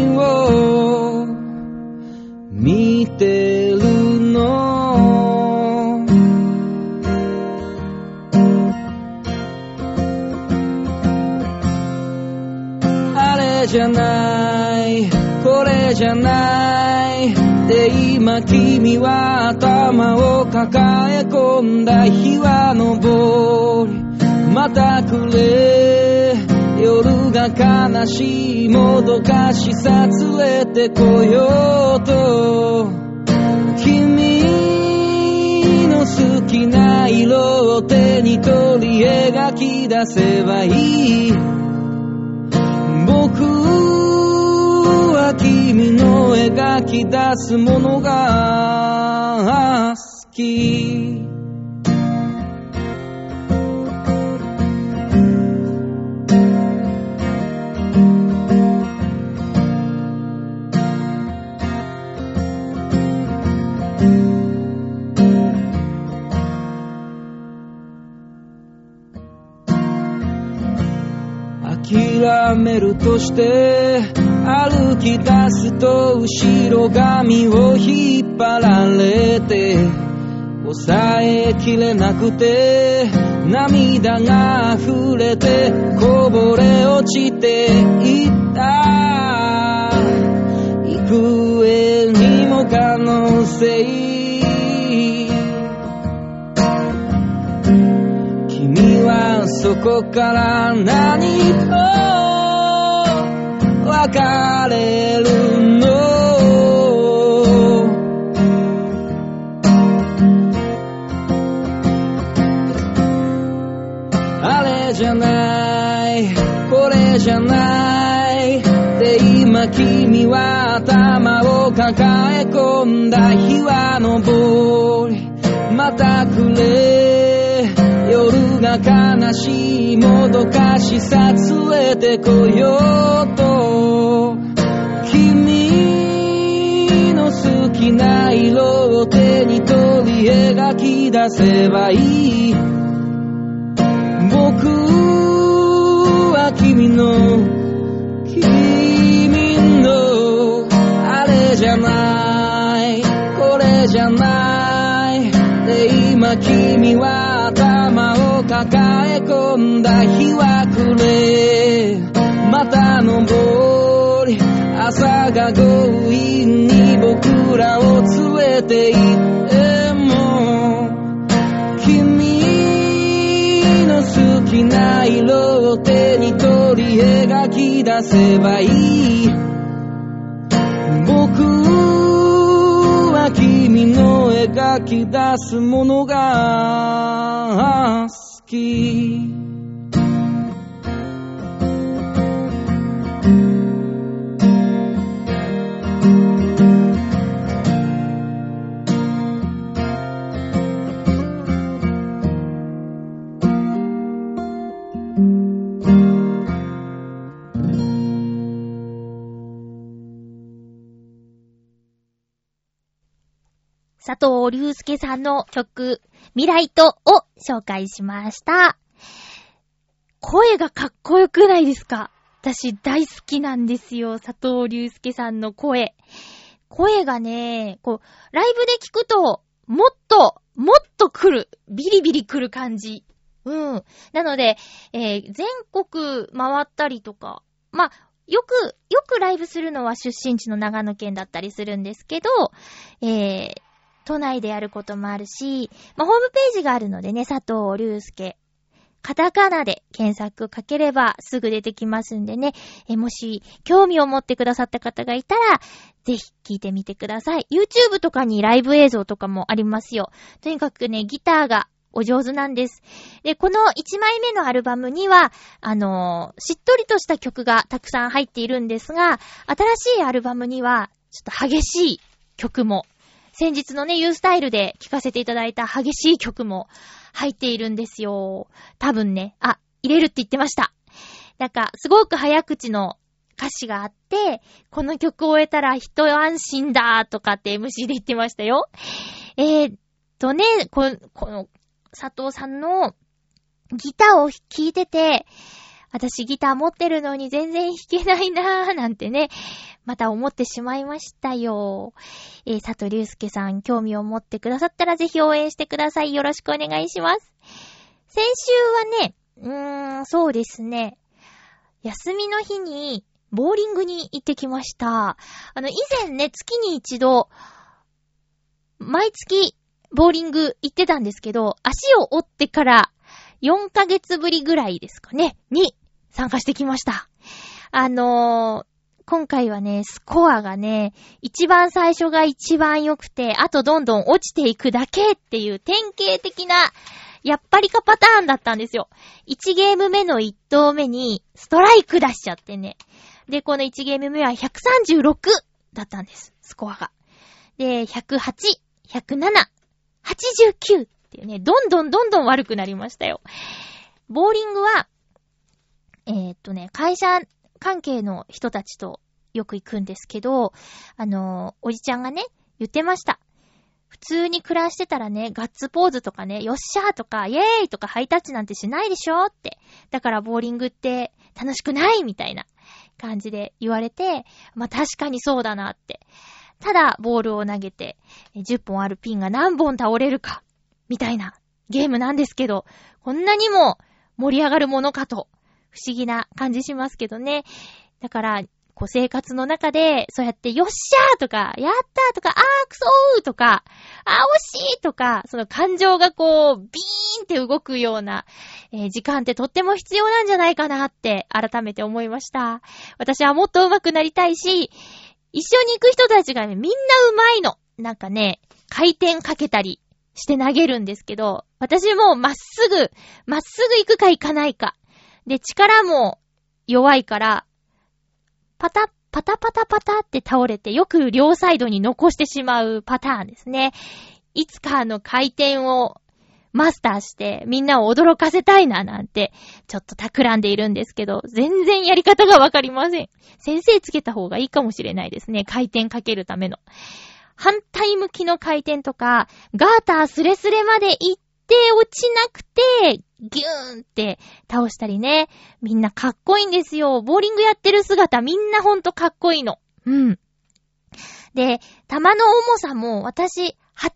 じゃない。これじゃない。で今君は頭を抱え込んだ日は昇り。またくれ。夜が悲しいもどかしさ連れてこようと。君の好きな色を手に取り描き出せばいい。描き出すものが好き。諦めるとして歩き出すと後ろ髪を引っ張られて抑えきれなくて涙が溢れてこぼれ落ちていった。幾重にも可能性。君はそこから何と別れるの。あれじゃない。これじゃない。で今君は頭を抱え込んだ日は昇り。またくれ悲しいもどかしさ連れてこようと。君の好きな色を手に取り描き出せばいい。僕は君の君のあれじゃないこれじゃない。で今君は抱え込んだ日は暮れまた昇り朝が強引に僕らを連れて行っても君の好きな色を手に取り描き出せばいい。僕は君の描き出すものがき。佐藤隆介さんの曲、未来とを紹介しました。声がかっこよくないですか？私大好きなんですよ、佐藤隆介さんの声。声がね、こう、ライブで聞くと、もっと、もっと来る。ビリビリ来る感じ。うん。なので、えー全国回ったりとか、まあ、よく、よくライブするのは出身地の長野県だったりするんですけど、えー、都内でやることもあるし、まあ、ホームページがあるのでね、佐藤隆介。カタカナで検索かければすぐ出てきますんでね、えもし興味を持ってくださった方がいたら、ぜひ聞いてみてください。YouTube とかにライブ映像とかもありますよ。とにかくね、ギターがお上手なんです。で、この1枚目のアルバムには、あのーしっとりとした曲がたくさん入っているんですが、新しいアルバムには、ちょっと激しい曲も先日のね、ユースタイルで聴かせていただいた激しい曲も入っているんですよ。多分ね、あ、入れるって言ってました。なんか、すごく早口の歌詞があって、この曲を終えたら一安心だとかって MC で言ってましたよ。えー、っとね、このこの、佐藤さんのギターを聴いてて、私ギター持ってるのに全然弾けないなーなんてね、また思ってしまいましたよ。えー、佐藤隆介さん、興味を持ってくださったらぜひ応援してください。よろしくお願いします。先週はね、うーん、そうですね。休みの日に、ボーリングに行ってきました。あの、以前ね、月に一度、毎月、ボーリング行ってたんですけど、足を折ってから4ヶ月ぶりぐらいですかね、に参加してきました。あのー、今回はね、スコアがね、一番最初が一番良くて、あとどんどん落ちていくだけっていう典型的な、やっぱりかパターンだったんですよ。1ゲーム目の1投目に、ストライク出しちゃってね。で、この1ゲーム目は136だったんです、スコアが。で、108、107、89ていうね、どんどんどんどん悪くなりましたよ。ボーリングは、えー、っとね、会社関係の人たちとよく行くんですけど、あのおじちゃんがね、言ってました。普通に暮らしてたらね、ガッツポーズとかね、よっしゃーとか、イェーイとかハイタッチなんてしないでしょって。だからボーリングって楽しくないみたいな感じで言われて、まあ確かにそうだなって。ただ、ボールを投げて、10本あるピンが何本倒れるか、みたいなゲームなんですけど、こんなにも盛り上がるものかと、不思議な感じしますけどね。だから、こう生活の中で、そうやってよっしゃーとか、やったーとか、あーくそーとか、あー惜しいとか、その感情がこう、ビーンって動くような、えー、時間ってとっても必要なんじゃないかなって改めて思いました。私はもっと上手くなりたいし、一緒に行く人たちがね、みんな上手いの。なんかね、回転かけたりして投げるんですけど、私もまっすぐ、まっすぐ行くか行かないか。で、力も弱いから、パタッ、パタパタパタって倒れて、よく両サイドに残してしまうパターンですね。いつかあの回転をマスターして、みんなを驚かせたいな、なんて、ちょっと企んでいるんですけど、全然やり方がわかりません。先生つけた方がいいかもしれないですね。回転かけるための。反対向きの回転とか、ガータースレスレまで行って落ちなくて、ギューンって倒したりね。みんなかっこいいんですよ。ボーリングやってる姿みんなほんとかっこいいの。うん。で、球の重さも私8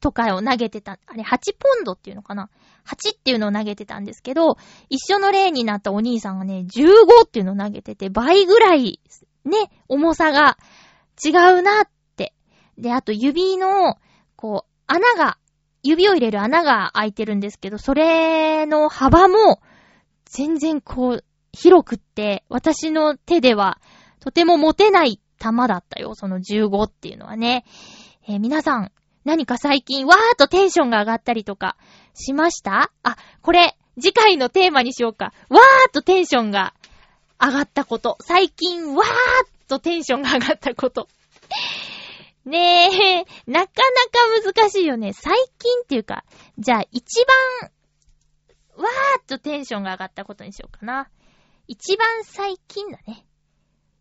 とかを投げてた。あれ8ポンドっていうのかな ?8 っていうのを投げてたんですけど、一緒の例になったお兄さんがね、15っていうのを投げてて、倍ぐらい、ね、重さが違うなっ。で、あと指の、こう、穴が指を入れる穴が開いてるんですけど、それの幅も全然こう広くって、私の手ではとても持てない玉だったよ、その15っていうのはね。えー、皆さん、何か最近わーっとテンションが上がったりとかしました？あ、これ、次回のテーマにしようか。わーっとテンションが上がったこと。最近わーっとテンションが上がったこと。ねえ、なかなか難しいよね。最近っていうか、じゃあ一番、わーっとテンションが上がったことにしようかな。一番最近だね。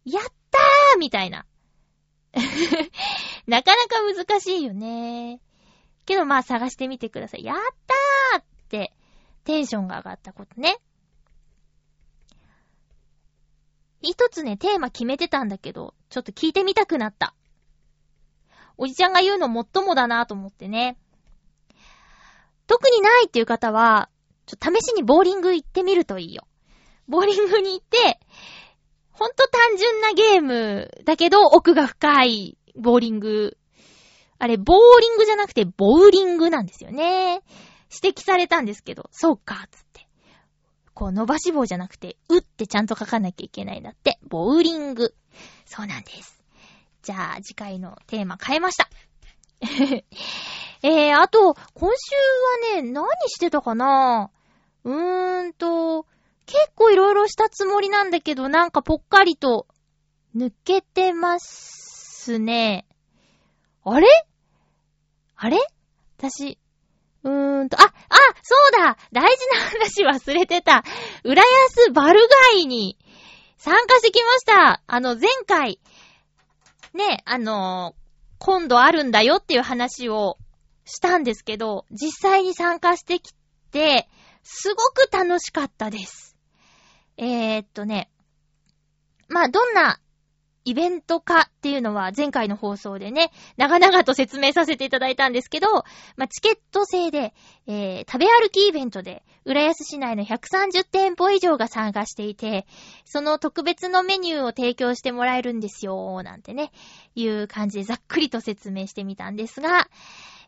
やったーみたいな。なかなか難しいよね。けどまあ探してみてください。やったーってテンションが上がったことね。一つね、テーマ決めてたんだけど、ちょっと聞いてみたくなった。おじちゃんが言うのもっともだなと思ってね。特にないっていう方は、ちょ、試しにボーリング行ってみるといいよ。ボーリングに行って、ほんと単純なゲームだけど奥が深いボーリング。あれ、ボーリングじゃなくてボーリングなんですよね。指摘されたんですけど、そうか、つって。こう、伸ばし棒じゃなくて、うってちゃんと書かなきゃいけないんだって。ボーリング。そうなんです。じゃあ、次回のテーマ変えました。えー、あと、今週はね、何してたかな？うーんと、結構いろいろしたつもりなんだけど、なんかぽっかりと抜けてますね。あれ？あれ？私、うーんと、あ、あ、そうだ大事な話忘れてた。浦安バルガイに参加してきました。あの、前回、ね、あのー、今度あるんだよっていう話をしたんですけど、実際に参加してきて、すごく楽しかったです。えー、っとね、まあ、どんなイベント化っていうのは前回の放送でね、長々と説明させていただいたんですけど、まあ、チケット制で、えー、食べ歩きイベントで、浦安市内の130店舗以上が参加していて、その特別のメニューを提供してもらえるんですよ、なんてね、いう感じでざっくりと説明してみたんですが、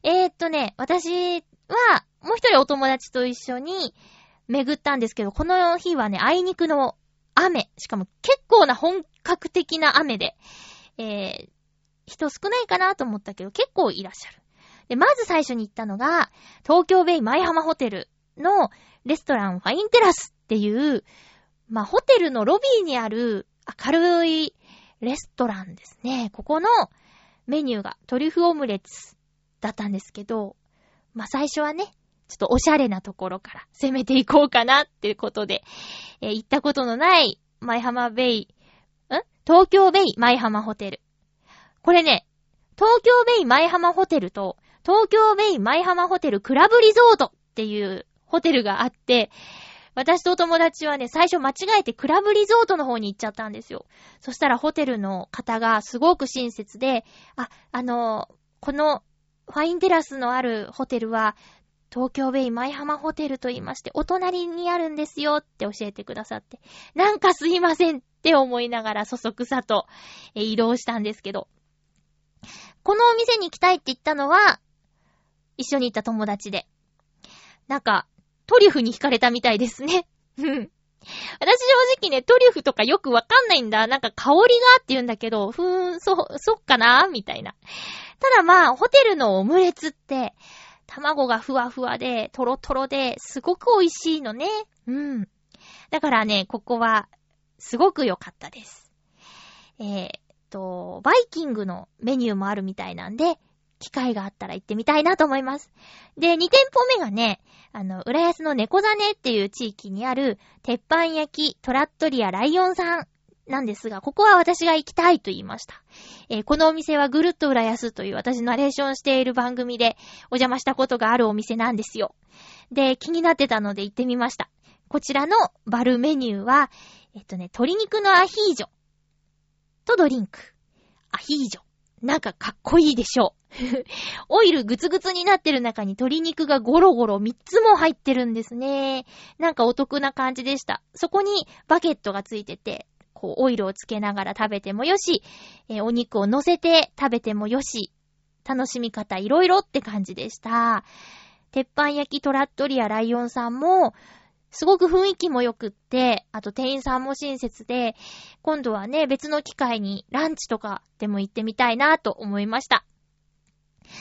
えー、っとね、私は、もう一人お友達と一緒に巡ったんですけど、この日はね、あいにくの雨、しかも結構な本格的な雨で、えー、人少ないかなと思ったけど、結構いらっしゃる。で、まず最初に行ったのが、東京ベイ舞浜ホテルのレストランファインテラスっていう、まあ、ホテルのロビーにある明るいレストランですね。ここのメニューがトリュフオムレツだったんですけど、まあ、最初はね、ちょっとおしゃれなところから攻めていこうかなっていうことで、えー、行ったことのない舞浜ベイ、東京ベイ舞浜ホテル。これね、東京ベイ舞浜ホテルと、東京ベイ舞浜ホテルクラブリゾートっていうホテルがあって、私とお友達はね、最初間違えてクラブリゾートの方に行っちゃったんですよ。そしたらホテルの方がすごく親切で、あ、あの、このファインテラスのあるホテルは、東京ベイ舞浜ホテルと言いまして、お隣にあるんですよって教えてくださって、なんかすいませんっって思いながらそそくさと、え移動したんですけど、このお店に行きたいって言ったのは、一緒に行った友達で。なんか、トリュフに惹かれたみたいですね。私正直ね、トリュフとかよくわかんないんだ。なんか香りがって言うんだけど、ふーん、そ、そっかな？みたいな。ただまあ、ホテルのオムレツって、卵がふわふわで、トロトロで、すごく美味しいのね。うん。だからね、ここは、すごく良かったです。えー、と、バイキングのメニューもあるみたいなんで、機会があったら行ってみたいなと思います。で、2店舗目がね、あの、浦安の猫ザネっていう地域にある、鉄板焼きトラットリアライオンさんなんですが、ここは私が行きたいと言いました。えー、このお店はぐるっと浦安という私ナレーションしている番組でお邪魔したことがあるお店なんですよ。で、気になってたので行ってみました。こちらのバルメニューは、えっとね、鶏肉のアヒージョとドリンク。アヒージョ。なんかかっこいいでしょう。オイルグツグツになってる中に鶏肉がゴロゴロ3つも入ってるんですね。なんかお得な感じでした。そこにバケットがついてて、こう、オイルをつけながら食べてもよし、えー、お肉を乗せて食べてもよし、楽しみ方いろいろって感じでした。鉄板焼きトラットリアライオンさんも、すごく雰囲気も良くって、あと店員さんも親切で、今度はね、別の機会にランチとかでも行ってみたいなと思いました。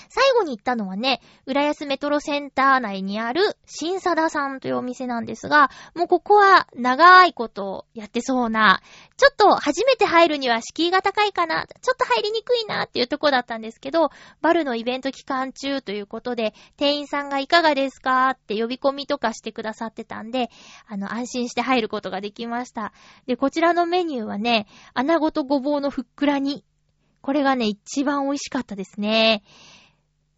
最後に行ったのはね、浦安メトロセンター内にある新貞さんというお店なんですが、もうここは長いことやってそうな、ちょっと初めて入るには敷居が高いかな、ちょっと入りにくいなっていうとこだったんですけど、バルのイベント期間中ということで、店員さんがいかがですかって呼び込みとかしてくださってたんで、あの、安心して入ることができました。で、こちらのメニューはね、穴子とごぼうのふっくらにこれがね、一番美味しかったですね。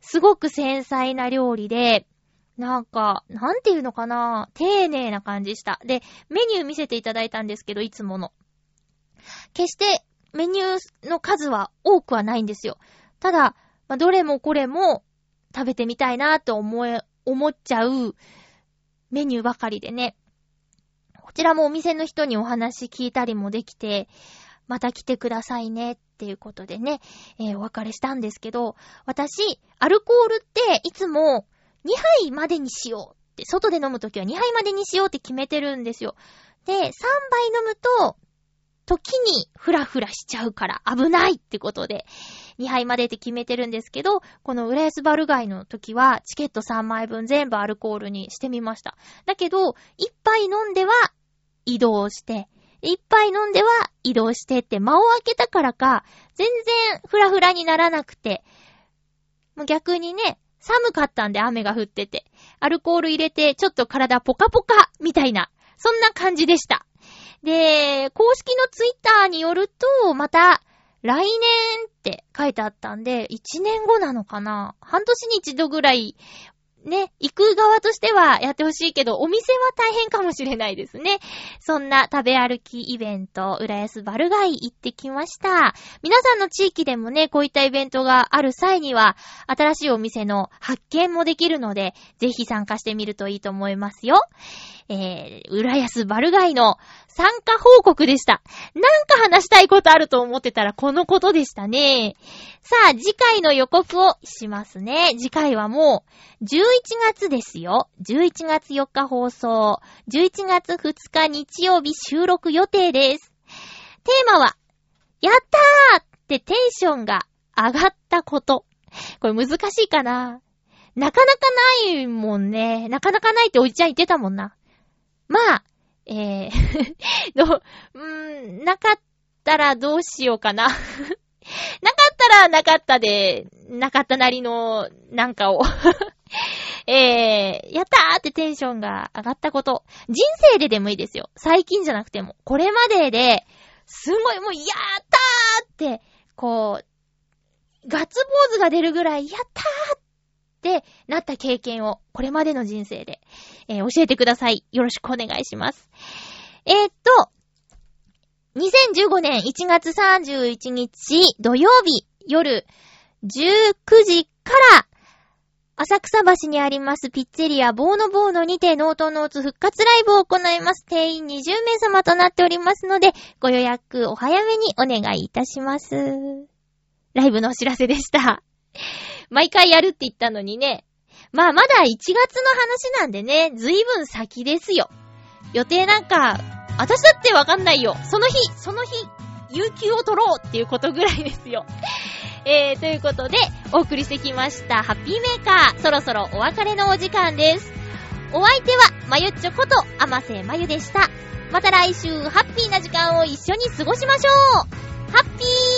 すごく繊細な料理で、なんか、なんていうのかな丁寧な感じした。で、メニュー見せていただいたんですけど、いつもの。決してメニューの数は多くはないんですよ。ただ、まあ、どれもこれも食べてみたいなと思え、思っちゃうメニューばかりでね。こちらもお店の人にお話聞いたりもできて、また来てくださいねっっていうことでね、えー、お別れしたんですけど、私、アルコールっていつも2杯までにしようって、外で飲むときは2杯までにしようって決めてるんですよ。で、3杯飲むと、時にフラフラしちゃうから危ないってことで、2杯までって決めてるんですけど、この浦安バルガイの時は、チケット3枚分全部アルコールにしてみました。だけど、1杯飲んでは移動して、一杯飲んでは移動してって間を空けたからか、全然フラフラにならなくて、逆にね、寒かったんで雨が降ってて、アルコール入れてちょっと体ポカポカみたいな、そんな感じでした。で、公式のツイッターによると、また、来年って書いてあったんで、1年後なのかな。半年に一度ぐらいね、行く側としてはやってほしいけど、お店は大変かもしれないですね。そんな食べ歩きイベント、浦安バルガイ行ってきました。皆さんの地域でもね、こういったイベントがある際には、新しいお店の発見もできるので、ぜひ参加してみるといいと思いますよ。えー、浦安バルガイの参加報告でした。なんか話したいことあると思ってたらこのことでしたね。さあ、次回の予告をしますね。次回はもう、11月ですよ。11月4日放送。11月2日日曜日収録予定です。テーマは、やったーってテンションが上がったこと。これ難しいかななかなかないもんね。なかなかないっておじちゃん言ってたもんな。まあ、えー ど、うーん、なかったらどうしようかな なかったらなかったで、なかったなりのなんかを えー、やったーってテンションが上がったこと。人生ででもいいですよ。最近じゃなくても。これまでで、すごいもう、やったーって、こう、ガッツポーズが出るぐらい、やったーってなった経験を、これまでの人生で、えー、教えてください。よろしくお願いします。えー、っと、2015年1月31日土曜日夜19時から、浅草橋にありますピッツェリアボーノボーノにてノートノーツ復活ライブを行います。定員20名様となっておりますので、ご予約お早めにお願いいたします。ライブのお知らせでした。毎回やるって言ったのにね。まあまだ1月の話なんでね、ずいぶん先ですよ。予定なんか、私だってわかんないよ。その日、その日、有給を取ろうっていうことぐらいですよ。えー、ということで、お送りしてきました、ハッピーメーカー。そろそろお別れのお時間です。お相手は、まゆっちょこと、あませまゆでした。また来週、ハッピーな時間を一緒に過ごしましょうハッピー